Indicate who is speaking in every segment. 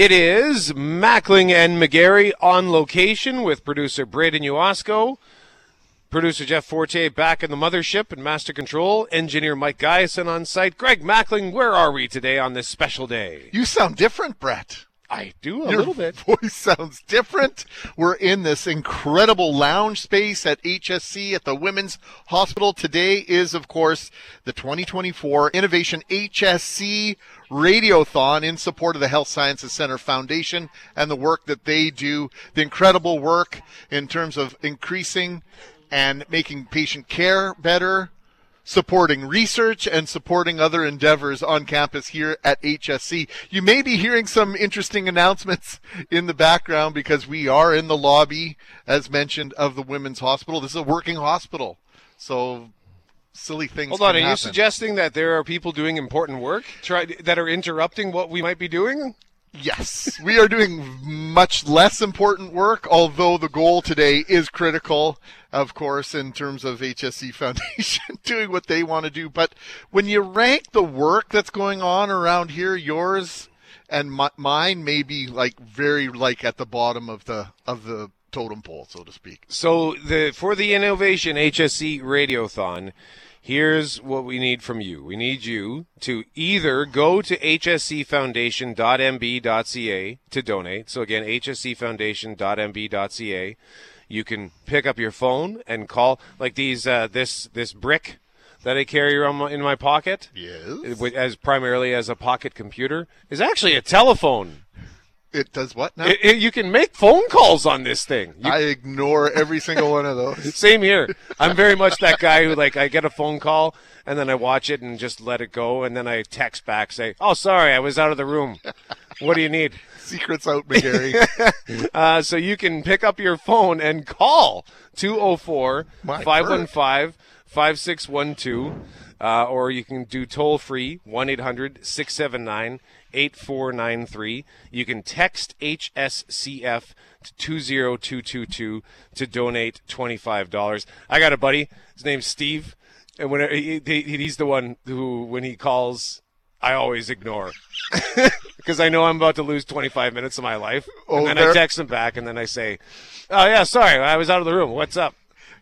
Speaker 1: It is Mackling and McGarry on location with producer Braden Uosco, producer Jeff Forte back in the mothership and master control, engineer Mike Guyson on site. Greg Mackling, where are we today on this special day?
Speaker 2: You sound different, Brett.
Speaker 1: I do a
Speaker 2: Your
Speaker 1: little bit.
Speaker 2: voice sounds different. We're in this incredible lounge space at HSC at the Women's Hospital. Today is, of course, the 2024 Innovation HSC Radiothon in support of the Health Sciences Center Foundation and the work that they do. The incredible work in terms of increasing and making patient care better, supporting research and supporting other endeavors on campus here at HSC. You may be hearing some interesting announcements in the background because we are in the lobby, as mentioned, of the Women's Hospital. This is a working hospital. So silly things
Speaker 1: Hold on, are you suggesting that there are people doing important work try, that are interrupting what we might be doing?
Speaker 2: Yes, we are doing much less important work, although the goal today is critical, of course, in terms of HSC Foundation doing what they want to do. But when you rank the work that's going on around here, yours and mi- mine may be like very like at the bottom of the of the totem pole, so to speak.
Speaker 1: So the for the Innovation HSC Radiothon, here's what we need from you. We need you to either go to hscfoundation.mb.ca to donate. So again, hscfoundation.mb.ca. You can pick up your phone and call like these uh, this this brick that I carry around my, in my pocket.
Speaker 2: Yes.
Speaker 1: As primarily as a pocket computer is actually a telephone.
Speaker 2: It does what now?
Speaker 1: It, it- you can make phone calls on this thing. You
Speaker 2: I ignore every single one of those.
Speaker 1: Same here. I'm very much that guy who like I get a phone call and then I watch it and just let it go and then I text back say, "Oh, sorry, I was out of the room. What do you need?"
Speaker 2: Secrets out, McGarry.
Speaker 1: Uh, so you can pick up your phone and call 204
Speaker 2: My
Speaker 1: 515 5612 uh, or you can do toll free 1 800 679 8493. You can text HSCF to 20222 to donate $25. I got a buddy. His name's Steve. And when he, he, he's the one who, when he calls, I always ignore because I know I'm about to lose 25 minutes of my life.
Speaker 2: Oh,
Speaker 1: and then I text him back, and then I say, "Oh yeah, sorry, I was out of the room. What's up?"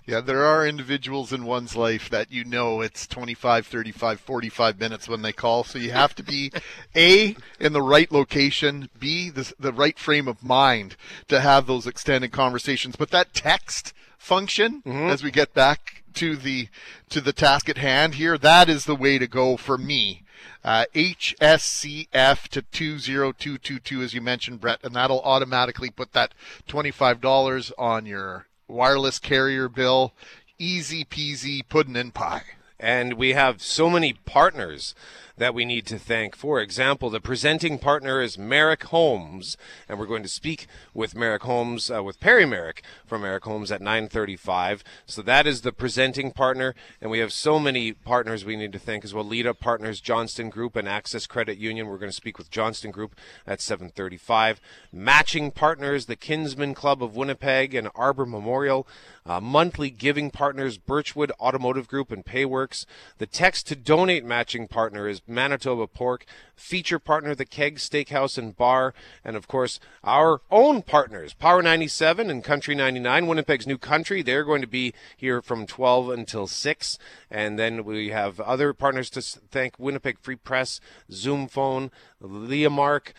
Speaker 2: Yeah, there are individuals in one's life that you know it's 25, 35, 45 minutes when they call. So you have to be A, in the right location, B, the, the right frame of mind to have those extended conversations. But that text function, as we get back to the, to the task at hand here, that is the way to go for me. Uh, HSCF to 20222, as you mentioned, Brett, and that'll automatically put that $25 on your wireless carrier bill. Easy peasy pudding and pie.
Speaker 1: And we have so many partners that we need to thank. For example, the presenting partner is Maric Homes, and we're going to speak with Maric Homes, uh, with Perry Maric from Maric Homes at 9:35. So that is the presenting partner, and we have so many partners we need to thank as well. Lead Up Partners, Johnston Group, and Access Credit Union. We're going to speak with Johnston Group at 7:35. Matching partners, the Kinsmen Club of Winnipeg and Arbor Memorial. Uh, monthly giving partners, Birchwood Automotive Group and Payworks. The text to donate matching partner is Manitoba Pork. Feature partner, the Keg Steakhouse and Bar. And of course, our own partners, Power 97 and Country 99, Winnipeg's new country. They're going to be here from 12 until 6. And then we have other partners to thank Winnipeg Free Press, Zoom Phone, Leamark,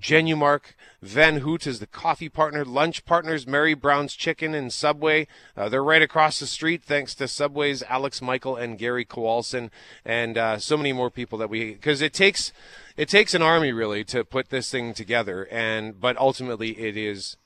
Speaker 1: Genumark, Van Houtte is the coffee partner, lunch partners, Mary Brown's Chicken and Subway. Uh, they're right across the street, thanks to Subway's Alex Michael and Gary Kowalson, and uh, so many more people that we because it takes it takes an army really to put this thing together, and but ultimately it is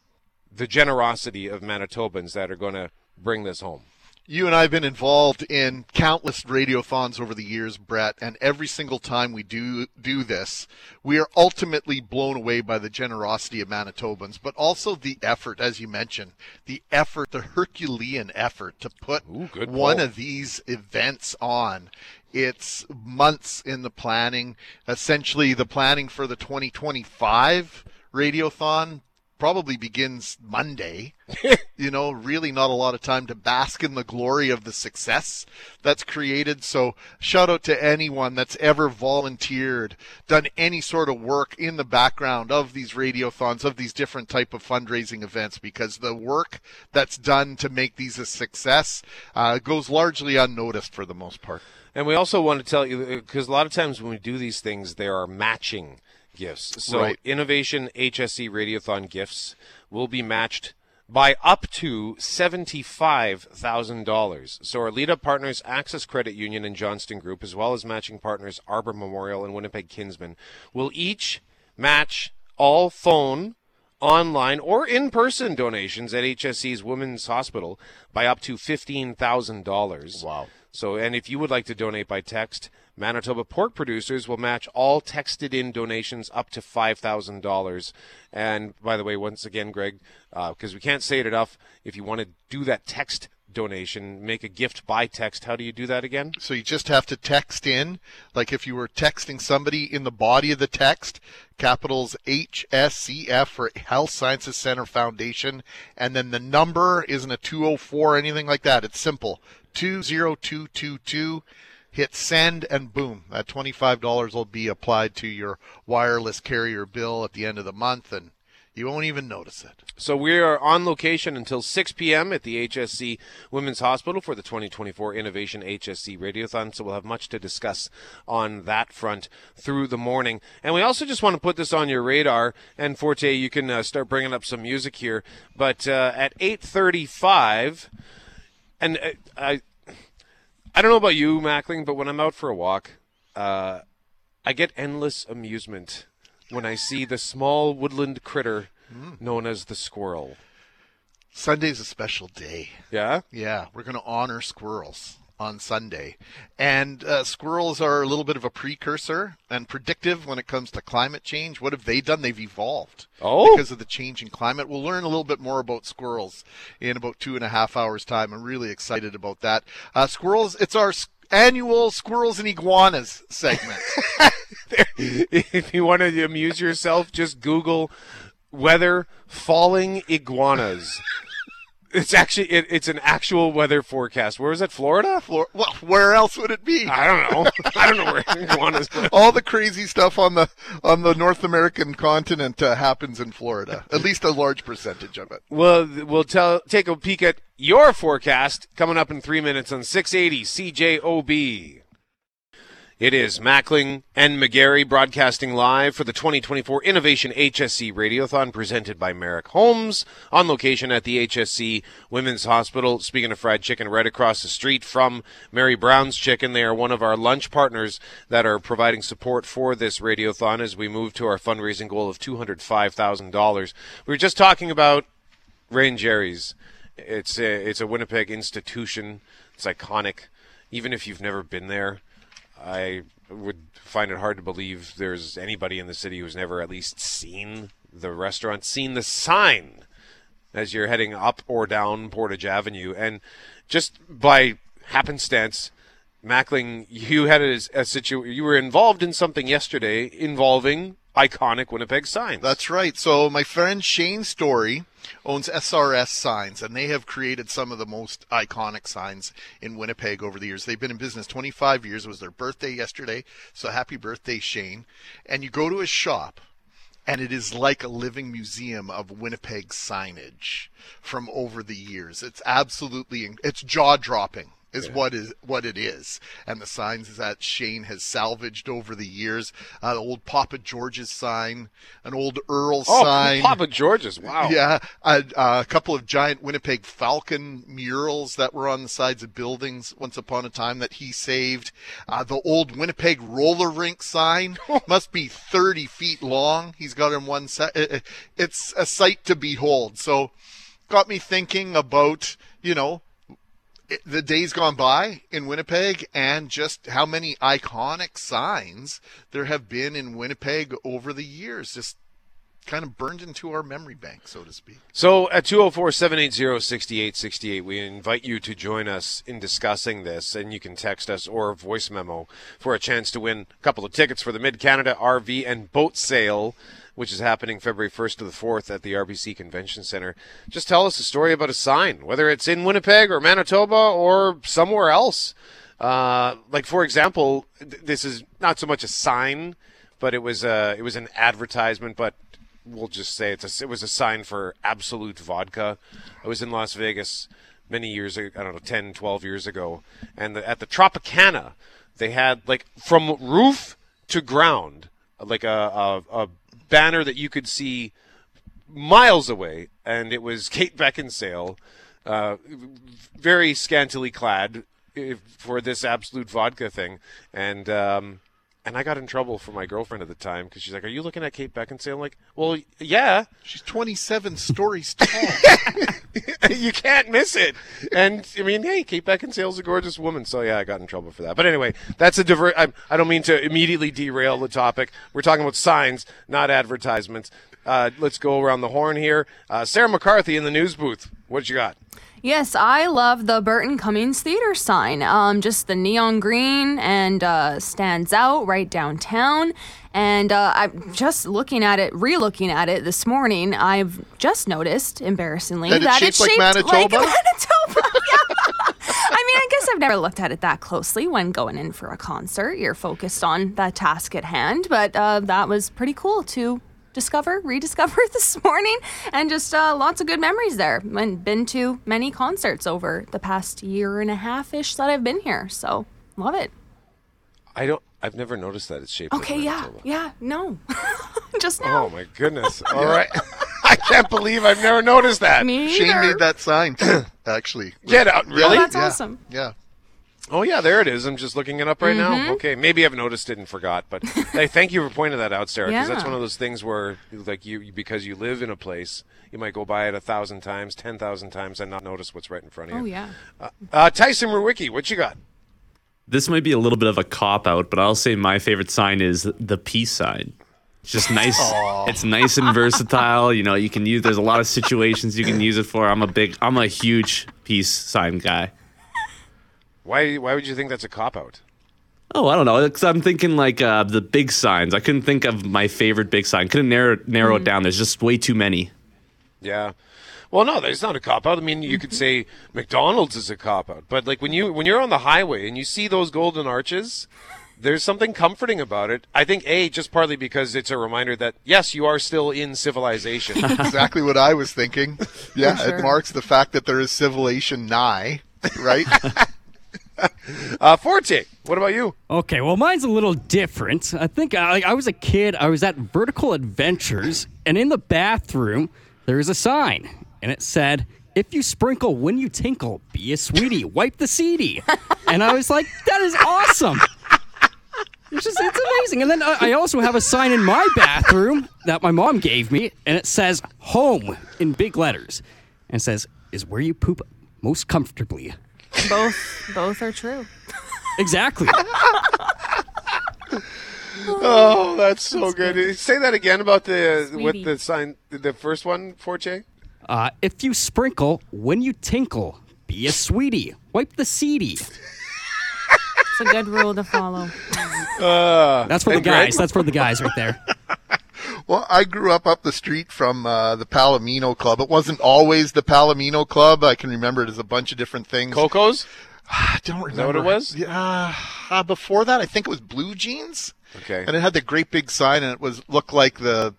Speaker 1: the generosity of Manitobans that are going to bring this home.
Speaker 2: You and I have been involved in countless radiothons over the years, Brett, and every single time we do do this, we are ultimately blown away by the generosity of Manitobans, but also the effort, as you mentioned, the effort, the Herculean effort to put
Speaker 1: Ooh,
Speaker 2: one of these events on. It's months in the planning, essentially the planning for the 2025 radiothon probably begins Monday. you know, really not a lot of time to bask in the glory of the success that's created. So shout out to anyone that's ever volunteered, done any sort of work in the background of these radiothons, of these different type of fundraising events, because the work that's done to make these a success uh, goes largely unnoticed for the most part.
Speaker 1: And we also want to tell you uh, because a lot of times when we do these things, there are matching gifts. So
Speaker 2: Right.
Speaker 1: Innovation HSC Radiothon gifts will be matched by up to $75,000. So our lead up partners, Access Credit Union and Johnston Group, as well as matching partners, Arbor Memorial and Winnipeg Kinsmen, will each match all phone, online, or in person donations at HSC's Women's Hospital by up to $15,000.
Speaker 2: Wow.
Speaker 1: So, and if you would like to donate by text, Manitoba Pork Producers will match all texted in donations up to $5,000. And by the way, once again, Greg, uh, because we can't say it enough, if you want to do that text donation, make a gift by text, how do you do that again?
Speaker 2: So you just have to text in, like if you were texting somebody in the body of the text, capitals HSCF for Health Sciences Center Foundation, and then the number isn't a 204 or anything like that. It's simple 20222. Hit send and boom, that $25 will be applied to your wireless carrier bill at the end of the month, and you won't even notice it.
Speaker 1: So we are on location until 6 p.m. at the HSC Women's Hospital for the 2024 Innovation HSC Radiothon. So we'll have much to discuss on that front through the morning. And we also just want to put this on your radar. And Forte, you can uh, start bringing up some music here. But uh, at 8:35, and uh, I, I don't know about you, Mackling, but when I'm out for a walk, uh, I get endless amusement when I see the small woodland critter known as the squirrel.
Speaker 2: Sunday's a special day.
Speaker 1: Yeah?
Speaker 2: Yeah, we're going to honor squirrels on Sunday. And uh, squirrels are a little bit of a precursor and predictive when it comes to climate change. What have they done? They've evolved
Speaker 1: Oh.
Speaker 2: because of the changing climate. We'll learn a little bit more about squirrels in about two and a half hours' time. I'm really excited about that. Uh, squirrels, it's our annual Squirrels and Iguanas segment.
Speaker 1: if you want to amuse yourself, just Google weather falling iguanas. It's actually it, it's an actual weather forecast. Where is it? Florida?
Speaker 2: Flor- well, where else would it be?
Speaker 1: I don't know. I don't know where iguanas.
Speaker 2: all the crazy stuff on the on the North American continent uh, happens in Florida. At least a large percentage of it.
Speaker 1: Well, we'll tell take a peek at your forecast coming up in three minutes on 680 CJOB. It is Mackling and McGarry broadcasting live for the 2024 Innovation HSC Radiothon presented by Maric Homes on location at the HSC Women's Hospital. Speaking of fried chicken, right across the street from Mary Brown's Chicken. They are one of our lunch partners that are providing support for this radiothon as we move to our fundraising goal of $205,000. We were just talking about Rae and Jerry's. It's a, it's a Winnipeg institution. It's iconic. Even if you've never been there, I would find it hard to believe there's anybody in the city who's never at least seen the restaurant, seen the sign as you're heading up or down Portage Avenue. And just by happenstance, Mackling, you had a, a situ- you were involved in something yesterday involving iconic Winnipeg signs.
Speaker 2: That's right. So my friend Shane Story owns SRS Signs, and they have created some of the most iconic signs in Winnipeg over the years. They've been in business 25 years. It was their birthday yesterday, so happy birthday, Shane! And you go to his shop. And it is like a living museum of Winnipeg signage from over the years. It's absolutely, it's jaw dropping is what is what it is, and the signs that Shane has salvaged over the years. Uh, the old Papa George's sign, an old Earl
Speaker 1: oh,
Speaker 2: sign.
Speaker 1: Papa George's. Wow.
Speaker 2: Yeah, a, a couple of giant Winnipeg Falcon murals that were on the sides of buildings once upon a time that he saved. Uh, the old Winnipeg roller rink sign must be 30 feet long. He's got in one set. It's a sight to behold. So, got me thinking about you know the days gone by in Winnipeg and just how many iconic signs there have been in Winnipeg over the years. Just kind of burned into our memory bank, so to speak.
Speaker 1: So at 204-780-6868, we invite you to join us in discussing this, and you can text us or voice memo for a chance to win a couple of tickets for the Mid Canada RV and Boat Sale which is happening February 1st to the 4th at the RBC Convention Center. Just tell us a story about a sign, whether it's in Winnipeg or Manitoba or somewhere else. Uh, like for example, th- this is not so much a sign, but it was a it was an advertisement, but we'll just say it's a, it was a sign for Absolut Vodka. I was in Las Vegas many years ago, I don't know, 10, 12 years ago, and the, at the Tropicana, they had like from roof to ground, like a, a, a banner that you could see miles away, and it was Kate Beckinsale, uh, very scantily clad eh, for this Absolut vodka thing, and um, and I got in trouble for my girlfriend at the time because she's like, "Are you looking at Kate Beckinsale?" I'm like, "Well, yeah."
Speaker 2: She's 27 stories tall.
Speaker 1: you can't miss it. And I mean, hey, Kate Beckinsale's a gorgeous woman, so yeah, I got in trouble for that. But anyway, that's a diver. I, I don't mean to immediately derail the topic. We're talking about signs, not advertisements. Uh, let's go around the horn here. Uh, Sarah McCarthy in the news booth. What you got?
Speaker 3: Yes, I love the Burton Cummings Theater sign. Um, just the neon green and uh, stands out right downtown. And uh, I'm just looking at it, re-looking at it this morning. I've just noticed, embarrassingly,
Speaker 2: That it's
Speaker 3: that
Speaker 2: shaped
Speaker 3: it's
Speaker 2: like
Speaker 3: shaped
Speaker 2: Manitoba?
Speaker 3: like Manitoba. I mean, I guess I've never looked at it that closely when going in for a concert. You're focused on the task at hand, but uh, that was pretty cool to discover, rediscover this morning, and just uh, lots of good memories there. And been to many concerts over the past year and a half ish that I've been here, so love it.
Speaker 1: I don't. I've never noticed that it's shaped.
Speaker 3: Okay, yeah,
Speaker 1: Manitoba.
Speaker 3: yeah, no, just now.
Speaker 1: Oh my goodness! All right, I can't believe I've never noticed that.
Speaker 3: Me
Speaker 2: Shane made that sign, too, actually.
Speaker 1: Get out!
Speaker 3: Oh,
Speaker 1: Really?
Speaker 3: that's
Speaker 2: Yeah.
Speaker 3: awesome.
Speaker 2: Yeah.
Speaker 1: Oh yeah, there it is. I'm just looking it up right
Speaker 3: Mm-hmm.
Speaker 1: now. Okay, maybe I've noticed it and forgot, but hey, thank you for pointing that out, Sarah. Because that's one of those things where, like you, because you live in a place, you might go by it a thousand times, ten thousand times, and not notice what's right in front of you.
Speaker 3: Oh yeah.
Speaker 1: Uh, Tyson Rewicki, what you got?
Speaker 4: This might be a little bit of a cop out, but I'll say my favorite sign is the peace sign. It's just nice. It's nice and versatile. You know, you can use. There's a lot of situations you can use it for. I'm a big. I'm a huge peace sign guy.
Speaker 1: Why? Why would you think that's a cop out?
Speaker 4: Oh, I don't know. Because I'm thinking like uh, the big signs. I couldn't think of my favorite big sign. Couldn't narrow narrow it down. There's just way too many.
Speaker 1: Yeah. Well, no, it's not a cop out. I mean, you could say McDonald's is a cop out, but like when you when you're on the highway and you see those golden arches, there's something comforting about it. I think a just partly because it's a reminder that yes, you are still in civilization.
Speaker 2: exactly what I was thinking. Yeah,
Speaker 3: sure.
Speaker 2: it marks the fact that there is civilization nigh, right?
Speaker 1: uh, Forte, what about you?
Speaker 5: Okay, well, mine's a little different. I think I, I was a kid. I was at Vertical Adventures, and in the bathroom, there is a sign, and it said, "If you sprinkle when you tinkle, be a sweetie, wipe the seedy." and I was like, "That is awesome." It's just it's amazing. And then I I also have a sign in my bathroom that my mom gave me, and it says "Home" in big letters, and it says, "Is where you poop most comfortably."
Speaker 3: Both both are true.
Speaker 5: Exactly.
Speaker 1: Oh, that's so good. Say that again about the
Speaker 3: Sweetie.
Speaker 1: with the sign, the first one, Forte.
Speaker 5: Uh, if you sprinkle when you tinkle, be a sweetie. Wipe the seedy.
Speaker 3: It's a good rule to follow.
Speaker 5: That's for the
Speaker 1: And Greg?
Speaker 5: guys. That's for the guys right there.
Speaker 2: Well, I grew up up the street from uh, the Palomino Club. It wasn't always the Palomino Club. I can remember it as a bunch of different things.
Speaker 1: Coco's.
Speaker 2: I don't remember.
Speaker 1: that what it was?
Speaker 2: Yeah. Uh, before that, I think it was Blue Jeans.
Speaker 1: Okay.
Speaker 2: And it had the great big sign, and it was looked like the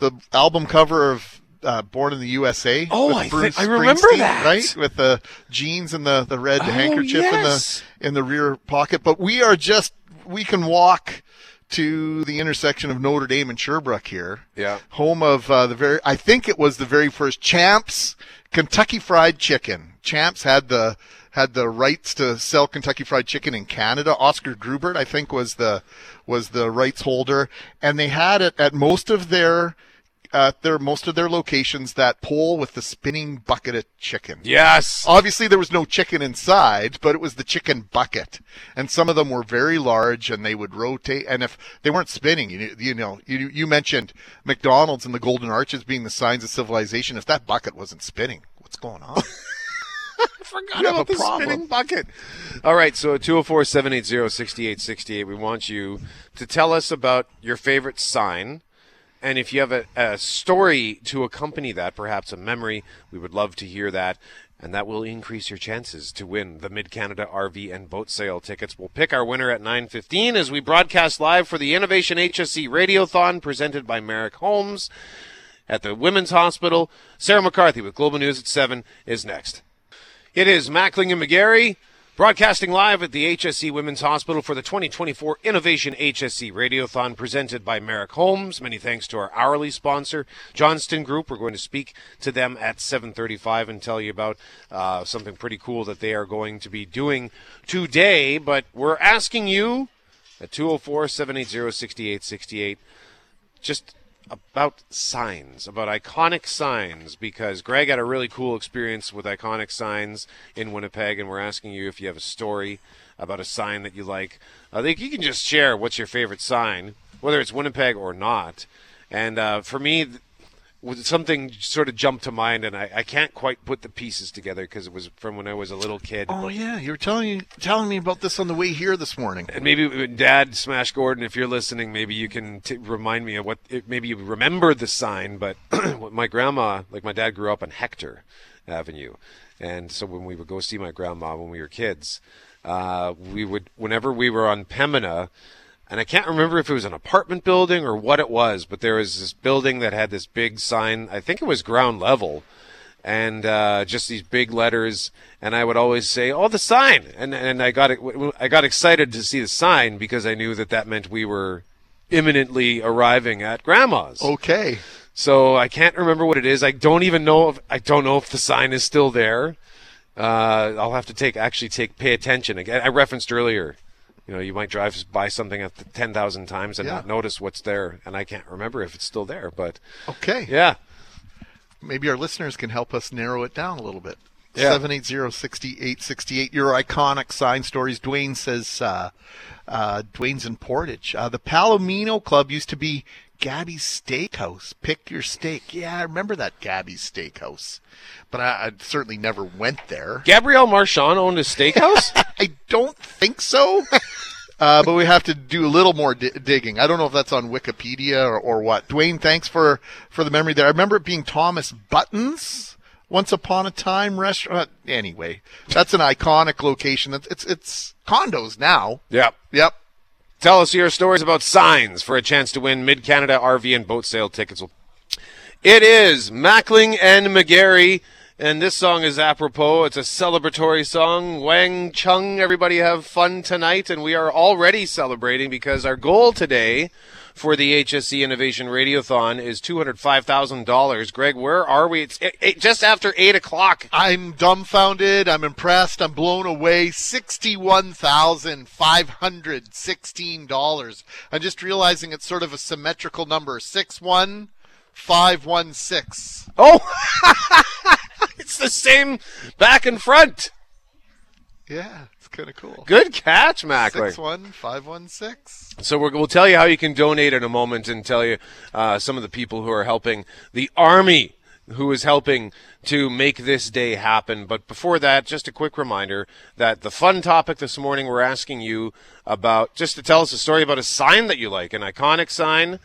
Speaker 2: the album cover of uh, Born in the USA.
Speaker 1: Oh,
Speaker 2: with
Speaker 1: I
Speaker 2: Bruce
Speaker 1: thi- I remember that.
Speaker 2: Right, with the jeans and the the red
Speaker 1: Oh,
Speaker 2: handkerchief
Speaker 1: yes.
Speaker 2: in the in the rear pocket. But we are just we can walk to the intersection of Notre Dame and Sherbrooke here.
Speaker 1: Yeah.
Speaker 2: Home of uh, the very, I think it was the very first Champs Kentucky Fried Chicken. Champs had the had the rights to sell Kentucky Fried Chicken in Canada. Oscar Grubert, I think, was the was the rights holder, and they had it at most of their Uh, at their most of their locations that pole with the spinning bucket of chicken.
Speaker 1: Yes.
Speaker 2: Obviously, there was no chicken inside, but it was the chicken bucket, and some of them were very large, and they would rotate. And if they weren't spinning, you you know, you you mentioned McDonald's and the Golden Arches being the signs of civilization. If that bucket wasn't spinning, what's going on?
Speaker 1: I forgot
Speaker 2: You
Speaker 1: about the
Speaker 2: problem.
Speaker 1: spinning bucket. All right, so 204 780 6868. We want you to tell us about your favorite sign And if you have a, a story to accompany that, perhaps a memory, we would love to hear that. And that will increase your chances to win the Mid Canada RV and boat sale tickets. We'll pick our winner at 9:15 as we broadcast live for the Innovation HSC Radiothon presented by Maric Homes at the Women's Hospital. Sarah McCarthy with Global News at 7 is next. It is Mackling and McGarry broadcasting live at the HSC Women's Hospital for the 2024 Innovation HSC Radiothon presented by Maric Homes. Many thanks to our hourly sponsor, Johnston Group. We're going to speak to them at 7:35 and tell you about uh, something pretty cool that they are going to be doing today. But we're asking you at 204-780-6868 just about signs, about iconic signs, because Greg had a really cool experience with iconic signs in Winnipeg, and we're asking you if you have a story about a sign that you like. I think you can just share what's your favorite sign, whether it's Winnipeg or not. And uh, for me, something sort of jumped to mind, and I, I can't quite put the pieces together because it was from when I was a little kid.
Speaker 2: Oh yeah, you were telling telling me about this on the way here this morning.
Speaker 1: And maybe uh, Dad Smash Gordon, if you're listening, maybe you can t- remind me of what. It, maybe you remember the sign, but my grandma, like my dad, grew up on Hector Avenue, and so when we would go see my grandma when we were kids, uh, we would whenever we were on Pembina. And I can't remember if it was an apartment building or what it was, but there was this building that had this big sign. I think it was ground level, and uh, just these big letters. And I would always say, "Oh, the sign!" And and I got I got excited to see the sign because I knew that that meant we were imminently arriving at Grandma's.
Speaker 2: Okay.
Speaker 1: So I can't remember what it is. I don't even know if I don't know if the sign is still there. Uh, I'll have to take actually take pay attention again. I referenced earlier. You know, you might drive by something at ten thousand times and
Speaker 2: Yeah.
Speaker 1: not notice what's there, and I can't remember if it's still there. But
Speaker 2: Okay.
Speaker 1: yeah,
Speaker 2: Maybe our listeners can help us narrow it down a little bit.
Speaker 1: Yeah.
Speaker 2: 780-6868, your iconic sign stories. Dwayne says, uh, uh, Dwayne's in Portage. Uh, the Palomino Club used to be Gabby's Steakhouse. Pick your steak. Yeah, I remember that Gabby's Steakhouse. But I, I certainly never went there.
Speaker 1: Gabrielle Marchand owned a steakhouse.
Speaker 2: I don't think so. Uh, but we have to do a little more di- digging. I don't know if that's on Wikipedia or, or what. Dwayne, thanks for, for the memory there. I remember it being Thomas Buttons once upon a time restaurant. Anyway, that's an iconic location. It's, it's, it's condos now.
Speaker 1: yep.
Speaker 2: Yep.
Speaker 1: Tell us your stories about signs for a chance to win Mid Canada RV and boat sale tickets. It is Mackling and McGarry, and this song is apropos. It's a celebratory song. Wang Chung, everybody have fun tonight, and we are already celebrating because our goal today for the HSC Innovation Radiothon is $205,000. Greg, where are we? It's eight, eight, just after 8 o'clock.
Speaker 2: I'm dumbfounded. I'm impressed. I'm blown away. Sixty-one thousand five hundred sixteen dollars. I'm just realizing it's sort of a symmetrical number. Six one five one six.
Speaker 1: Oh, it's the same back and front.
Speaker 2: Yeah, it's kind of cool.
Speaker 1: Good catch, Mackling.
Speaker 2: Six one five one six.
Speaker 1: So we're, we'll tell you how you can donate in a moment and tell you uh, some of the people who are helping the Army who is helping to make this day happen. But before that, just a quick reminder that the fun topic this morning, we're asking you about just to tell us a story about a sign that you like, an iconic sign.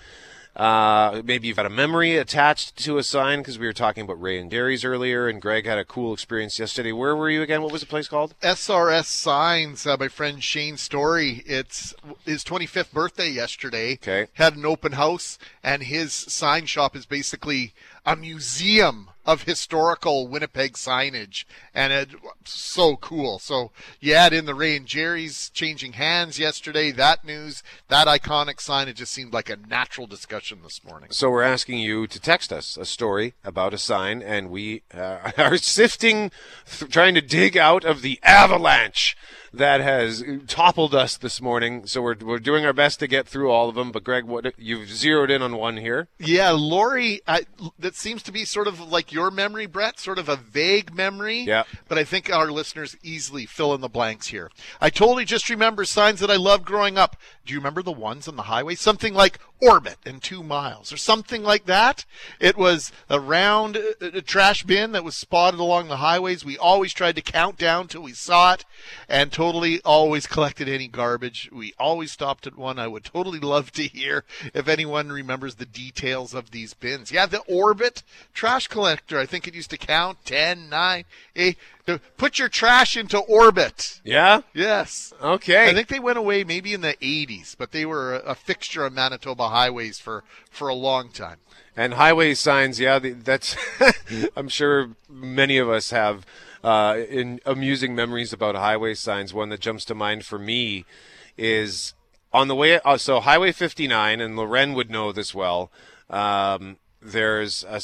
Speaker 1: Uh, maybe you've got a memory attached to a sign because we were talking about Rae and Jerry's earlier, and Greg had a cool experience yesterday. Where were you again? What was the place called?
Speaker 2: SRS Signs, uh, my friend Shane Story. It's his 25th birthday yesterday.
Speaker 1: Okay.
Speaker 2: Had an open house, and his sign shop is basically a museum of historical Winnipeg signage, and it so cool. So you add in the Rae and Jerry's changing hands yesterday. That news, that iconic sign, it just seemed like a natural discussion this morning.
Speaker 1: So we're asking you to text us a story about a sign, and we uh, are sifting, th- trying to dig out of the avalanche that has toppled us this morning. So we're we're doing our best to get through all of them. But Greg, what you've zeroed in on one here?
Speaker 2: Yeah, Lori, I, that seems to be sort of like your memory, Brett, sort of a vague memory.
Speaker 1: Yeah.
Speaker 2: But I think our listeners easily fill in the blanks here. I totally just remember signs that I loved growing up. Do you remember the ones on the highway? Something like orbit and two miles or something like that. It was a round uh, uh, trash bin that was spotted along the highways. We always tried to count down till we saw it and totally always collected any garbage. We always stopped at one. I would totally love to hear if anyone remembers the details of these bins. Yeah, the Orbit trash collector. I think it used to count 10, 9, 8. Uh, put your trash into Orbit.
Speaker 1: Yeah?
Speaker 2: Yes.
Speaker 1: Okay.
Speaker 2: I think they went away maybe in the 80s, but they were a, a fixture on Manitoba highways for, for a long time.
Speaker 1: And highway signs, yeah, that's. I'm sure many of us have uh, in amusing memories about highway signs. One that jumps to mind for me is on the way. Uh, so Highway 59, and Loren would know this well. Um, there's a,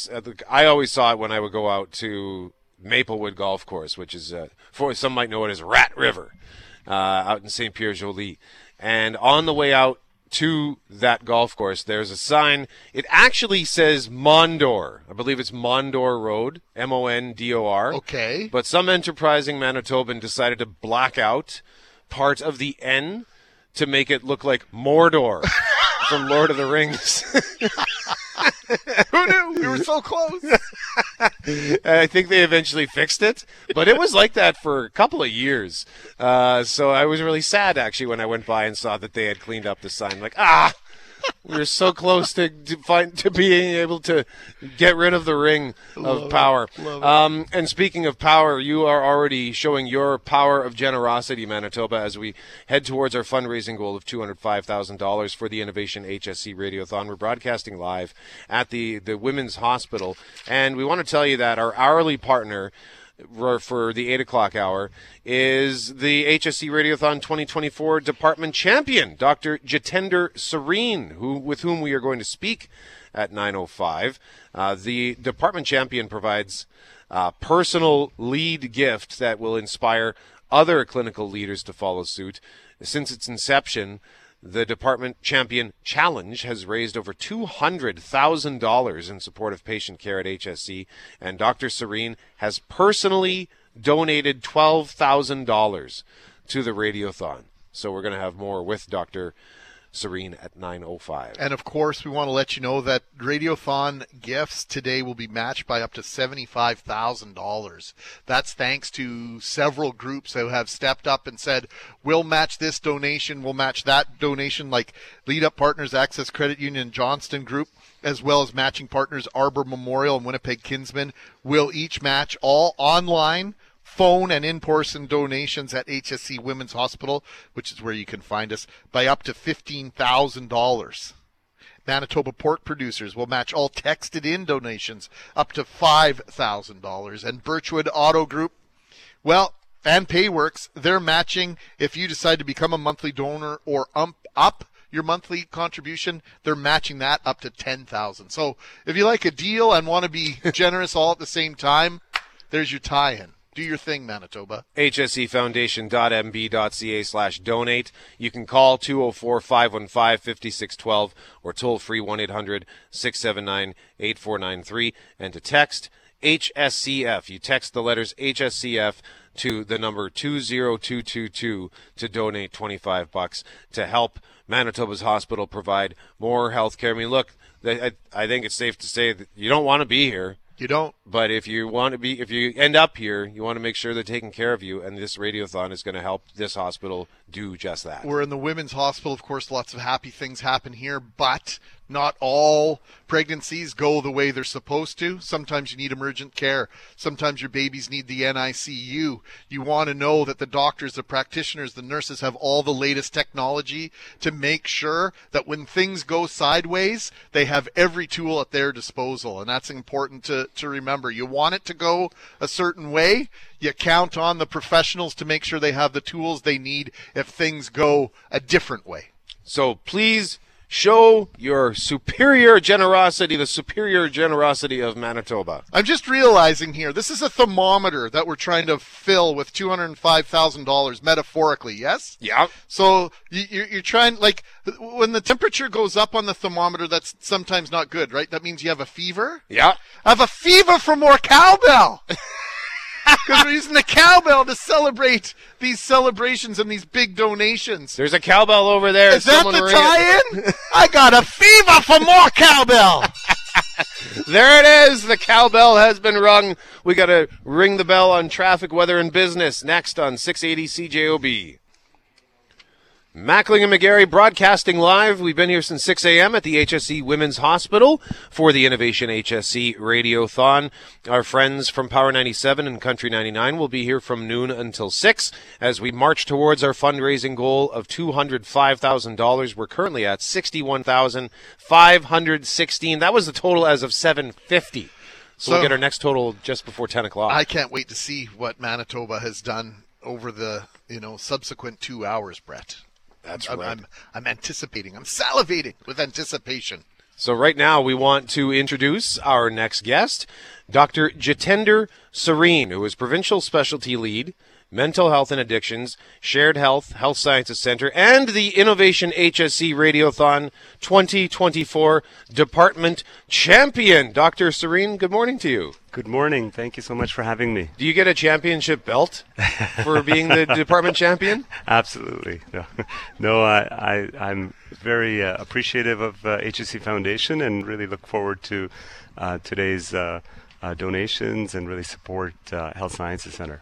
Speaker 1: I always saw it when I would go out to Maplewood Golf Course, which is uh, for some might know it as Rat River, uh, out in Saint Pierre Jolys. And on the way out to that golf course, there's a sign. It actually says Mondor. I believe it's Mondor Road, M O N D O R.
Speaker 2: Okay.
Speaker 1: But some enterprising Manitoban decided to black out part of the N to make it look like Mordor from Lord of the Rings.
Speaker 2: Who knew? We were so close.
Speaker 1: I think they eventually fixed it, but it was like that for a couple of years. Uh, so I was really sad actually when I went by and saw that they had cleaned up the sign. Like, ah, we were so close to, to find to being able to get rid of the ring of
Speaker 2: Love
Speaker 1: power.
Speaker 2: it, love it.
Speaker 1: Um, and speaking of power, you are already showing your power of generosity, Manitoba, as we head towards our fundraising goal of two hundred five thousand dollars for the Innovation HSC Radiothon. We're broadcasting live at the the Women's Hospital, and we want to tell you that our hourly partner for- the 8 o'clock hour is the HSC Radiothon 2024 department champion, Dr. Jitender Sareen, who, with whom we are going to speak at 9.05. Uh, the department champion provides uh, personal lead gift that will inspire other clinical leaders to follow suit. Since its inception, the Department Champion Challenge has raised over $200,000 in support of patient care at HSC, and Dr. Sareen has personally donated $12,000 to the Radiothon. So we're going to have more with Dr. Sareen at 9.05.
Speaker 2: And of course, we want to let you know that Radiothon gifts today will be matched by up to $75,000. That's thanks to several groups who have stepped up and said, we'll match this donation, we'll match that donation, like Lead Up Partners, Access Credit Union, Johnston Group, as well as matching partners Arbor Memorial and Winnipeg Kinsmen, will each match all online phone and in-person donations at HSC Women's Hospital, which is where you can find us, by up to $15,000. Manitoba pork producers will match all texted in donations up to $5,000. And Birchwood Auto Group, well, and Payworks, they're matching if you decide to become a monthly donor or ump up your monthly contribution, they're matching that up to 10,000. So, if you like a deal and want to be generous all at the same time, there's your tie-in. Do your thing, Manitoba.
Speaker 1: hscfoundation.mb.ca slash donate. You can call 204-515-5612 or toll free 1-800-679-8493 and to text HSCF. You text the letters HSCF to the number 20222 to donate 25 bucks to help Manitoba's hospital provide more health care. I mean, look, I, I think it's safe to say that you don't want to be here.
Speaker 2: You don't.
Speaker 1: But if you want to be, if you end up here, you want to make sure they're taking care of you, and this radiothon is going to help this hospital do just that.
Speaker 2: We're in the women's hospital. Of course, lots of happy things happen here, but not all pregnancies go the way they're supposed to. Sometimes you need emergent care. Sometimes your babies need the NICU. You want to know that the doctors, the practitioners, the nurses have all the latest technology to make sure that when things go sideways, they have every tool at their disposal. And that's important to, to remember. You want it to go a certain way. You count on the professionals to make sure they have the tools they need if things go a different way.
Speaker 1: So please show your superior generosity, the superior generosity of Manitoba.
Speaker 2: I'm just realizing here, this is a thermometer that we're trying to fill with $205,000 metaphorically, yes?
Speaker 1: Yeah.
Speaker 2: So you- you're, you're trying, like, when the temperature goes up on the thermometer, that's sometimes not good, right? That means you have a fever?
Speaker 1: Yeah.
Speaker 2: I have a fever for more cowbell! Because we're using the cowbell to celebrate these celebrations and these big donations.
Speaker 1: There's a cowbell over there.
Speaker 2: Is that the tie-in? I got a fever for more cowbell!
Speaker 1: there it is. The cowbell has been rung. We got to ring the bell on traffic, weather, and business next on 680 CJOB. Mackling and McGarry broadcasting live. We've been here since 6 a.m. at the HSC Women's Hospital for the Innovation HSC Radiothon. Our friends from Power 97 and Country 99 will be here from noon until 6 as we march towards our fundraising goal of $205,000. We're currently at 61,516. That was the total as of 750. So, we'll get our next total just before 10 o'clock.
Speaker 2: I can't wait to see what Manitoba has done over the you know subsequent two hours, Brett.
Speaker 1: That's
Speaker 2: I'm,
Speaker 1: right.
Speaker 2: I'm, I'm anticipating. I'm salivating with anticipation.
Speaker 1: So right now we want to introduce our next guest, Dr. Jitender Sareen, who is Provincial Specialty Lead, Mental Health and Addictions, Shared Health, Health Sciences Center, and the Innovation HSC Radiothon 2024 Department Champion. Dr. Sareen, good morning to you.
Speaker 6: Good morning. Thank you so much for having me.
Speaker 1: Do you get a championship belt for being the department champion?
Speaker 6: Absolutely. No, no I, I, I'm very uh, appreciative of uh, HSC Foundation and really look forward to uh, today's uh, uh, donations and really support uh, Health Sciences Center.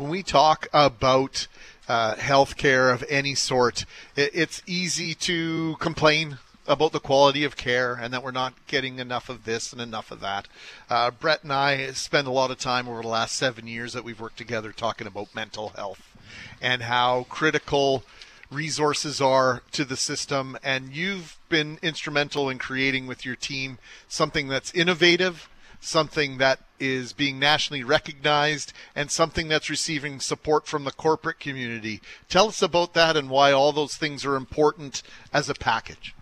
Speaker 2: When we talk about uh, healthcare of any sort, it, it's easy to complain about the quality of care and that we're not getting enough of this and enough of that. Uh, Brett and I spend a lot of time over the last seven years that we've worked together talking about mental health and how critical resources are to the system. And you've been instrumental in creating with your team something that's innovative, something that is being nationally recognized, and something that's receiving support from the corporate community. Tell us about that and why all those things are important as a package.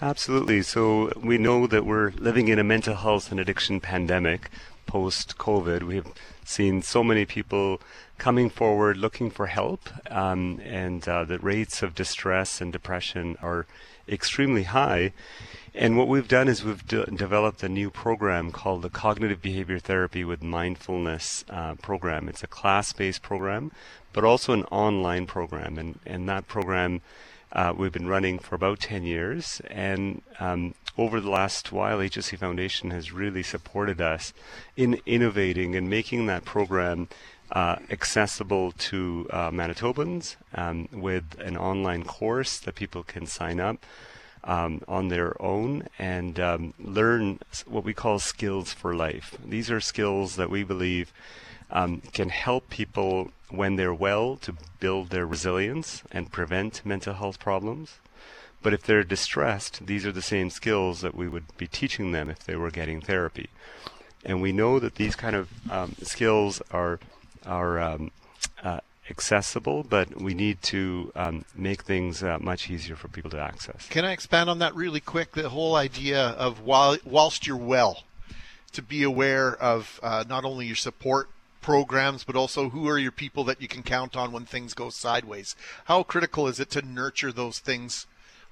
Speaker 6: Absolutely. So we know that we're living in a mental health and addiction pandemic post COVID. We've seen so many people coming forward looking for help, um, and uh, the rates of distress and depression are extremely high. And what we've done is we've de- developed a new program called the Cognitive Behavior Therapy with Mindfulness uh, program. It's a class-based program, but also an online program, and and that program uh, we've been running for about 10 years. And um, over the last while, HSC Foundation has really supported us in innovating and making that program uh, accessible to uh, Manitobans um, with an online course that people can sign up. Um, on their own and um, learn what we call skills for life. These are skills that we believe um, can help people when they're well to build their resilience and prevent mental health problems. But if they're distressed, these are the same skills that we would be teaching them if they were getting therapy. And we know that these kind of um, skills are are um, uh, accessible, but we need to um, make things uh, much easier for people to access.
Speaker 2: Can I expand on that really quick? The whole idea of while whilst you're well, to be aware of uh, not only your support programs, but also who are your people that you can count on when things go sideways. How critical is it to nurture those things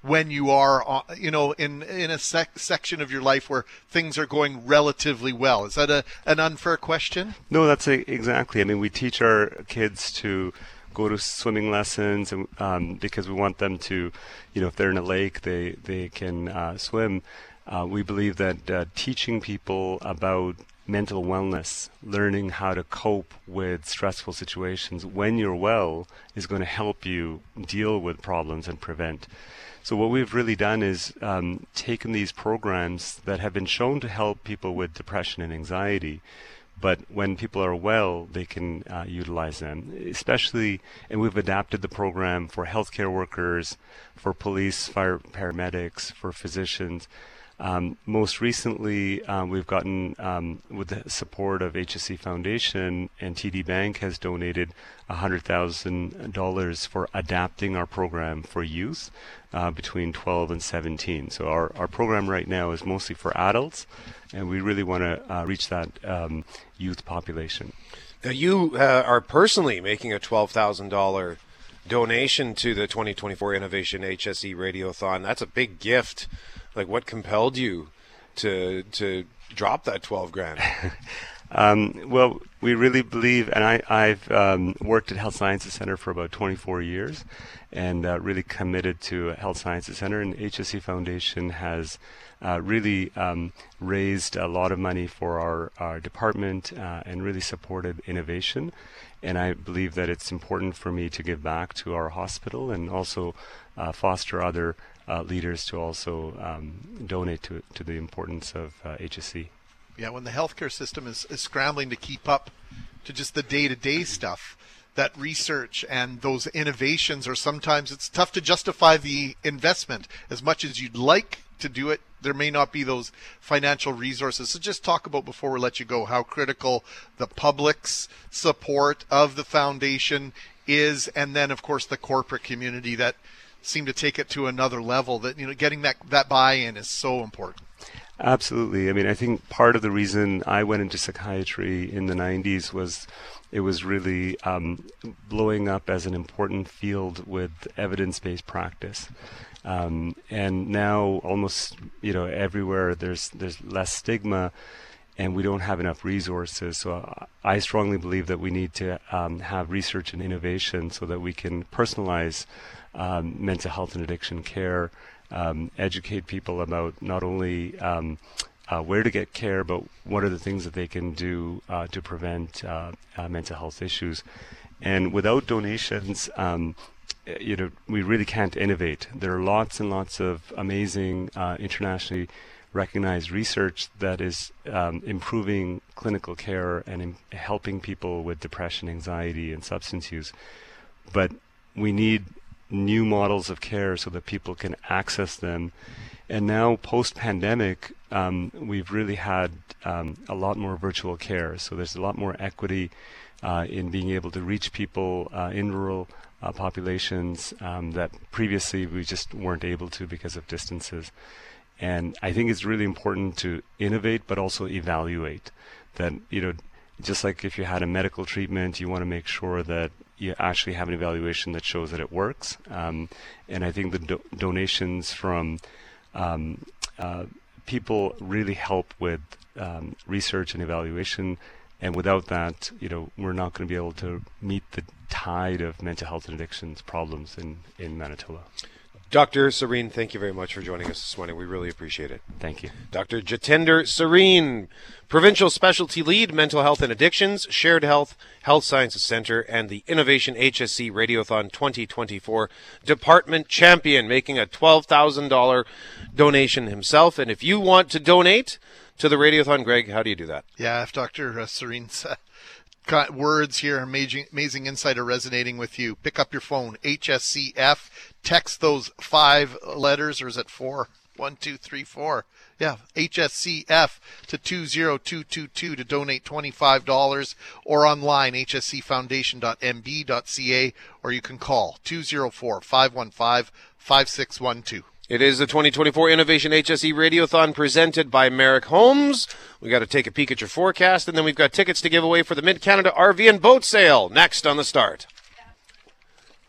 Speaker 2: when you are, uh, you know, in in a sec- section of your life where things are going relatively well? Is that a an unfair question?
Speaker 6: No, that's a, exactly. I mean, we teach our kids to go to swimming lessons, and, um, because we want them to, you know, if they're in a lake, they they can uh, swim. Uh, we believe that uh, teaching people about mental wellness, learning how to cope with stressful situations when you're well, is going to help you deal with problems and prevent. So what we've really done is um, taken these programs that have been shown to help people with depression and anxiety, but when people are well, they can uh, utilize them. Especially, and we've adapted the program for healthcare workers, for police, fire, paramedics, for physicians. Um, most recently, um, we've gotten, um, with the support of HSC Foundation and TD Bank, has donated $100,000 for adapting our program for youth uh, between 12 and 17. So our, our program right now is mostly for adults, and we really want to uh, reach that um, youth population.
Speaker 1: Now, you uh, are personally making a $12,000 donation to the 2024 Innovation HSC Radiothon. That's a big gift. Like, what compelled you to to drop that 12 grand?
Speaker 6: Um, well, we really believe, and I, I've um, worked at Health Sciences Center for about 24 years, and uh, really committed to Health Sciences Center. And HSC Foundation has uh, really um, raised a lot of money for our, our department uh, and really supported innovation. And I believe that it's important for me to give back to our hospital and also uh, foster other uh, leaders to also um, donate to, to the importance of HSC.
Speaker 2: Yeah, when the healthcare system is, is scrambling to keep up to just the day to day stuff, that research and those innovations are sometimes it's tough to justify the investment as much as you'd like to do it there may not be those financial resources so just talk about before we let you go how critical the public's support of the foundation is and then of course the corporate community that seem to take it to another level that you know getting that that buy-in is so important.
Speaker 6: Absolutely. I mean i think part of the reason i went into psychiatry in the 90s was it was really um, blowing up as an important field with evidence-based practice. Um, and now almost you know everywhere there's there's less stigma and we don't have enough resources. So i strongly believe that we need to um, have research and innovation so that we can personalize um, mental health and addiction care um, educate people about not only um, uh, where to get care, but what are the things that they can do uh, to prevent uh, uh mental health issues. And without donations, um, you know, we really can't innovate. There are lots and lots of amazing uh, internationally recognized research that is um, improving clinical care and Im- helping people with depression, anxiety, and substance use. But we need new models of care so that people can access them. And now, post pandemic, um, we've really had um, a lot more virtual care. So there's a lot more equity uh, in being able to reach people uh, in rural uh, populations um, that previously we just weren't able to because of distances. And I think it's really important to innovate, but also evaluate. That you know, just like if you had a medical treatment, you want to make sure that you actually have an evaluation that shows that it works. Um, and I think the do- donations from um, uh, people really help with um, research and evaluation. And without that, you know, we're not going to be able to meet the tide of mental health and addictions problems in, in Manitoba.
Speaker 1: Dr. Sareen, thank you very much for joining us this morning. We really appreciate it.
Speaker 6: Thank you.
Speaker 1: Dr. Jitender Sareen, Provincial Specialty Lead, Mental Health and Addictions, Shared Health, Health Sciences Center, and the Innovation HSC Radiothon 2024 Department Champion, making a $12,000 donation himself. And if you want to donate to the Radiothon, Greg, how do you do that?
Speaker 2: Yeah, if Dr. Sareen's got words here, amazing, amazing insight are resonating with you, pick up your phone, HSCF, text those five letters, or is it four? One, two, three, four. Yeah, HSCF to 20222 to donate $25 or online, hscfoundation.mb.ca, or you can call 204 515 5612.
Speaker 1: It is the 2024 Innovation HSC Radiothon presented by Maric Homes. We got to take a peek at your forecast, and then we've got tickets to give away for the Mid Canada RV and Boat Sale next on the start.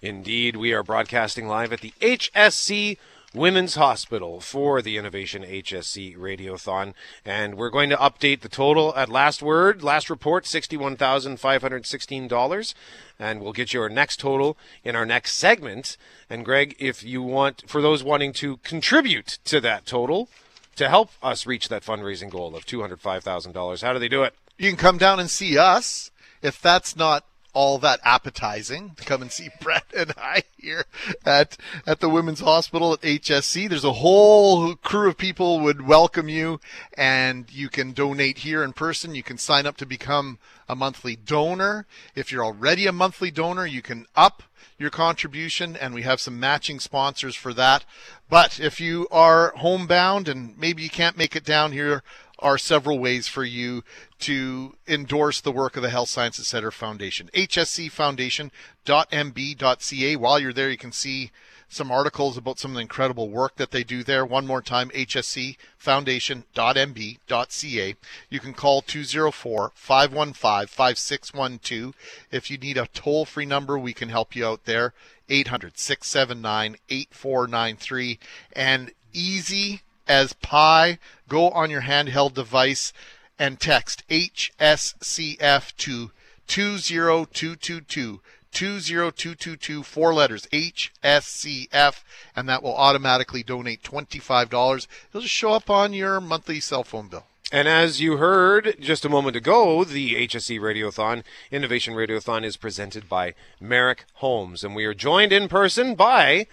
Speaker 1: Indeed, we are broadcasting live at the HSC Women's Hospital for the Innovation HSC Radiothon. And we're going to update the total at last word, last report, $61,516. And we'll get your next total in our next segment. And Greg, if you want, for those wanting to contribute to that total, to help us reach that fundraising goal of $205,000, how do they do it?
Speaker 2: You can come down and see us. If that's not all that appetizing to come and see Brett and I here at at the Women's Hospital at HSC. There's a whole crew of people would welcome you, and you can donate here in person. You can sign up to become a monthly donor. If you're already a monthly donor, you can up your contribution, and we have some matching sponsors for that. But if you are homebound and maybe you can't make it down here are several ways for you to endorse the work of the Health Sciences Center Foundation. hscfoundation.mb.ca. While you're there, you can see some articles about some of the incredible work that they do there. One more time, hscfoundation.mb.ca. You can call 204 515 5612. If you need a toll free number, we can help you out there. 800 679 8493. And easy as pie, go on your handheld device and text HSCF to 20222 20222, four letters, HSCF, and that will automatically donate $25. It'll just show up on your monthly cell phone bill.
Speaker 1: And as you heard just a moment ago, the HSC Radiothon, Innovation Radiothon, is presented by Maric Homes. And we are joined in person by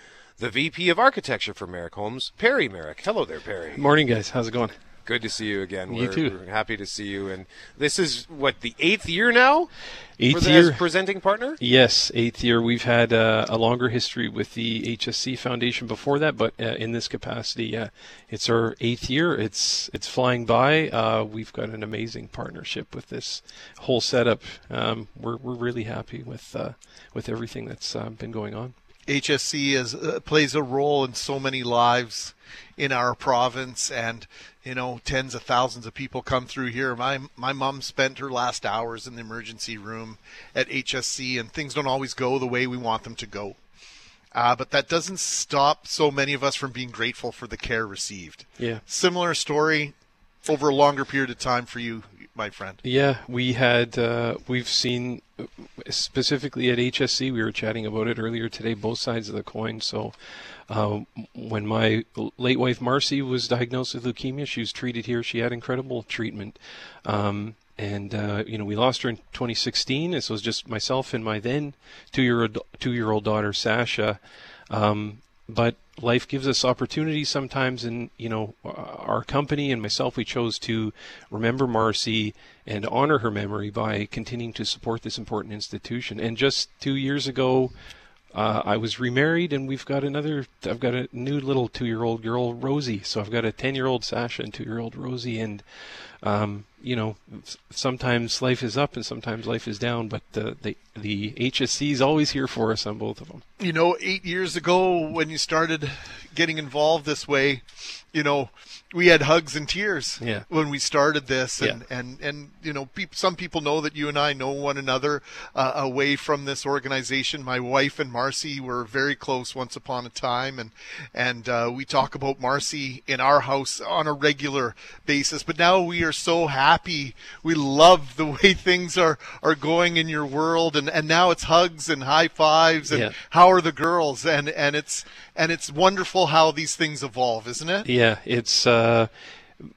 Speaker 1: the VP of Architecture for Maric Homes, Perry Maric. Hello there, Perry.
Speaker 7: Morning, guys. How's it going?
Speaker 1: Good to see you again.
Speaker 7: You
Speaker 1: we're,
Speaker 7: too.
Speaker 1: We're happy to see you. And this is, what, the eighth year now?
Speaker 7: Eighth year.
Speaker 1: Presenting partner?
Speaker 7: Yes, eighth year. We've had uh, a longer history with the HSC Foundation before that, but uh, in this capacity, uh, it's our eighth year. It's it's flying by. Uh, we've got an amazing partnership with this whole setup. Um, we're we're really happy with uh, with everything that's uh, been going on.
Speaker 2: HSC is, uh, plays a role in so many lives in our province, and you know, tens of thousands of people come through here. My my mom spent her last hours in the emergency room at HSC, and things don't always go the way we want them to go. Uh, but that doesn't stop so many of us from being grateful for the care received.
Speaker 7: Yeah.
Speaker 2: Similar story over a longer period of time for you, my friend.
Speaker 7: Yeah, we had uh, we've seen specifically at HSC. We were chatting about it earlier today. Both sides of the coin. So, uh, when my late wife Marcy was diagnosed with leukemia, she was treated here. She had incredible treatment. Um, and uh, you know we lost her in 2016. This was just myself and my then two-year-old two-year-old daughter Sasha. Um, but life gives us opportunities sometimes and you know uh, our company and myself we chose to remember marcy and honor her memory by continuing to support this important institution. And just two years ago uh, I was remarried, and we've got another. I've got a new little two-year-old girl, Rosie. So I've got a ten-year-old Sasha and two-year-old Rosie, and um, you know, sometimes life is up and sometimes life is down. But the the the HSC is always here for us on both of them.
Speaker 2: You know, eight years ago when you started getting involved this way, you know, we had hugs and tears
Speaker 7: Yeah.
Speaker 2: when we started this, and
Speaker 7: Yeah.
Speaker 2: and and you know, peop some people know that you and I know one another uh, away from this organization. My wife and Marcy were very close once upon a time, and and uh, we talk about Marcy in our house on a regular basis. But now we are so happy. We love the way things are are going in your world, and and now it's hugs and high fives and
Speaker 7: Yeah.
Speaker 2: how are the girls, and and it's and it's wonderful how these things evolve, isn't it?
Speaker 7: Yeah, it's uh,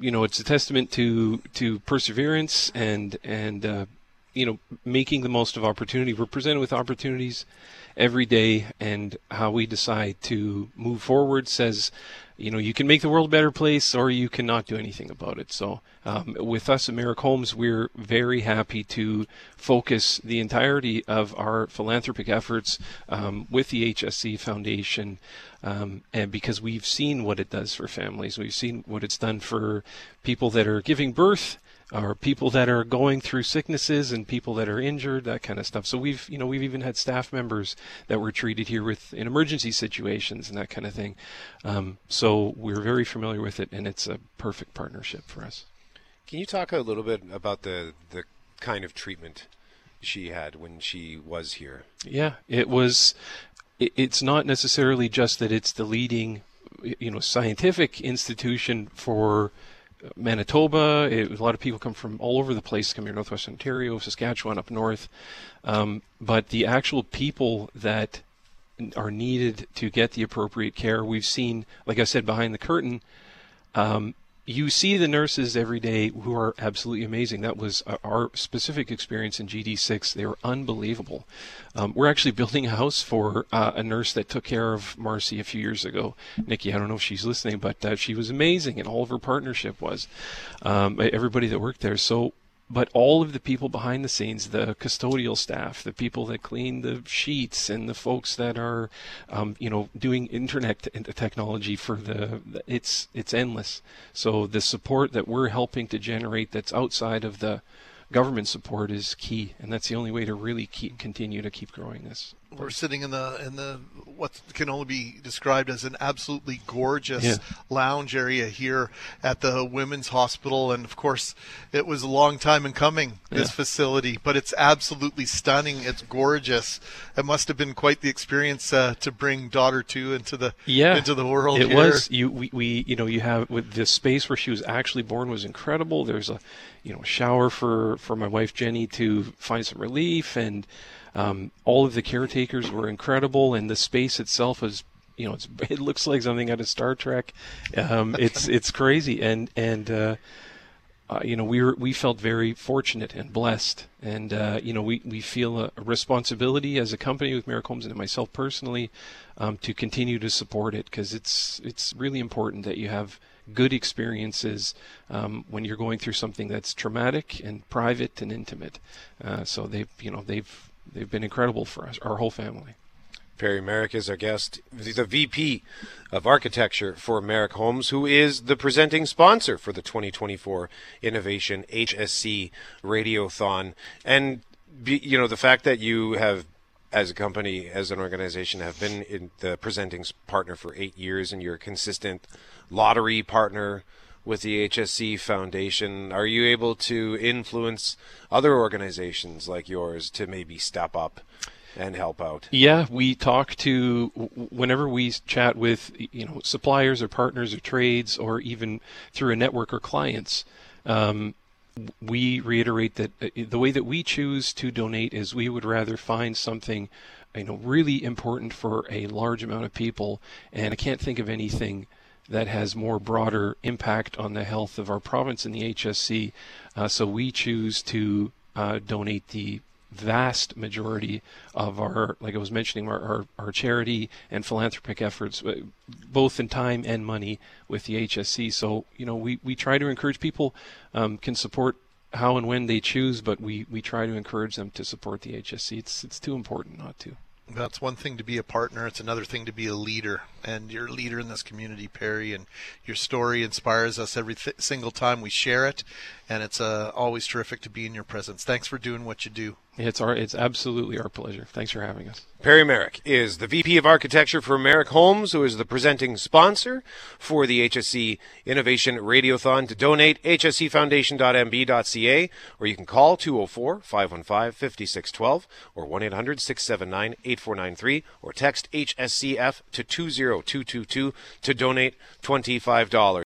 Speaker 7: you know it's a testament to to perseverance and and uh, you know making the most of opportunity. We're presented with opportunities every day, and how we decide to move forward says. You know, you can make the world a better place, or you cannot do anything about it. So, um, with us at Maric Homes, we're very happy to focus the entirety of our philanthropic efforts um, with the HSC Foundation um, and because we've seen what it does for families, we've seen what it's done for people that are giving birth, or people that are going through sicknesses, and people that are injured, that kind of stuff. So we've, you know, we've even had staff members that were treated here with in emergency situations and that kind of thing. Um, so we're very familiar with it, and it's a perfect partnership for us.
Speaker 1: Can you talk a little bit about the, the kind of treatment she had when she was here?
Speaker 7: Yeah, it was. it- It's not necessarily just that it's the leading, you know, scientific institution for Manitoba. It, a lot of people come from all over the place, come here, Northwest Ontario, Saskatchewan, up north. Um, but the actual people that are needed to get the appropriate care, we've seen, like I said, behind the curtain. Um, you see the nurses every day who are absolutely amazing. That was uh, our specific experience in GD6. They were unbelievable. Um, we're actually building a house for uh, a nurse that took care of Marcy a few years ago. Nikki, I don't know if she's listening, but uh, she was amazing, and all of her partnership was. Um, everybody that worked there. So but all of the people behind the scenes, the custodial staff, the people that clean the sheets, and the folks that are, um, you know, doing internet t- technology for the, it's it's endless. So the support that we're helping to generate that's outside of the government support is key, and that's the only way to really keep continue to keep growing this.
Speaker 2: We're sitting in the in the what can only be described as an absolutely gorgeous
Speaker 7: Yeah.
Speaker 2: lounge area here at the Women's Hospital, and of course, it was a long time in coming this
Speaker 7: Yeah.
Speaker 2: facility, but it's absolutely stunning. It's gorgeous. It must have been quite the experience uh, to bring daughter two into the
Speaker 7: yeah
Speaker 2: into the world.
Speaker 7: it
Speaker 2: here.
Speaker 7: was you we, we you know you have with the space where she was actually born was incredible there's a you know shower for for my wife jenny to find some relief and Um, all of the caretakers were incredible, and the space itself is you know, it's, it looks like something out of Star Trek. Um, it's it's crazy, and and uh, uh, you know we were we felt very fortunate and blessed, and uh, you know we we feel a, responsibility as a company with Maric Homes and myself personally um, to continue to support it because it's it's really important that you have good experiences um, when you're going through something that's traumatic and private and intimate. Uh, so they've you know they've they've been incredible for us, our whole family.
Speaker 1: Perry Maric is our guest, the VP of Architecture for Maric Homes, who is the presenting sponsor for the 2024 Innovation HSC Radiothon. And, you know, the fact that you have, as a company, as an organization, have been the presenting partner for eight years and you're a consistent lottery partner with the HSC Foundation, are you able to influence other organizations like yours to maybe step up and help out?
Speaker 7: Yeah, we talk to whenever we chat with you know suppliers or partners or trades or even through a network or clients. Um, we reiterate that uh, the way that we choose to donate is we would rather find something you know really important for a large amount of people and I can't think of anything that has more broader impact on the health of our province and the HSC uh, so we choose to uh, donate the vast majority of our, like I was mentioning, our, our, our, charity and philanthropic efforts, uh, both in time and money with the HSC. So, you know, we, we try to encourage people um, can support how and when they choose, but we, we try to encourage them to support the HSC. It's, it's too important not to.
Speaker 2: That's one thing to be a partner. It's another thing to be a leader. And you're a leader in this community, Perry. And your story inspires us every th- single time we share it. And it's uh, always terrific to be in your presence. Thanks for doing what you do.
Speaker 7: It's our it's absolutely our pleasure. Thanks for having us.
Speaker 1: Perry Maric is the VP of Architecture for Maric Homes, who is the presenting sponsor for the HSC Innovation Radiothon. To donate, hscfoundation.mb.ca, or you can call 204 515 5612 or 1 800 679 8493, or text HSCF to 20222 to donate $25.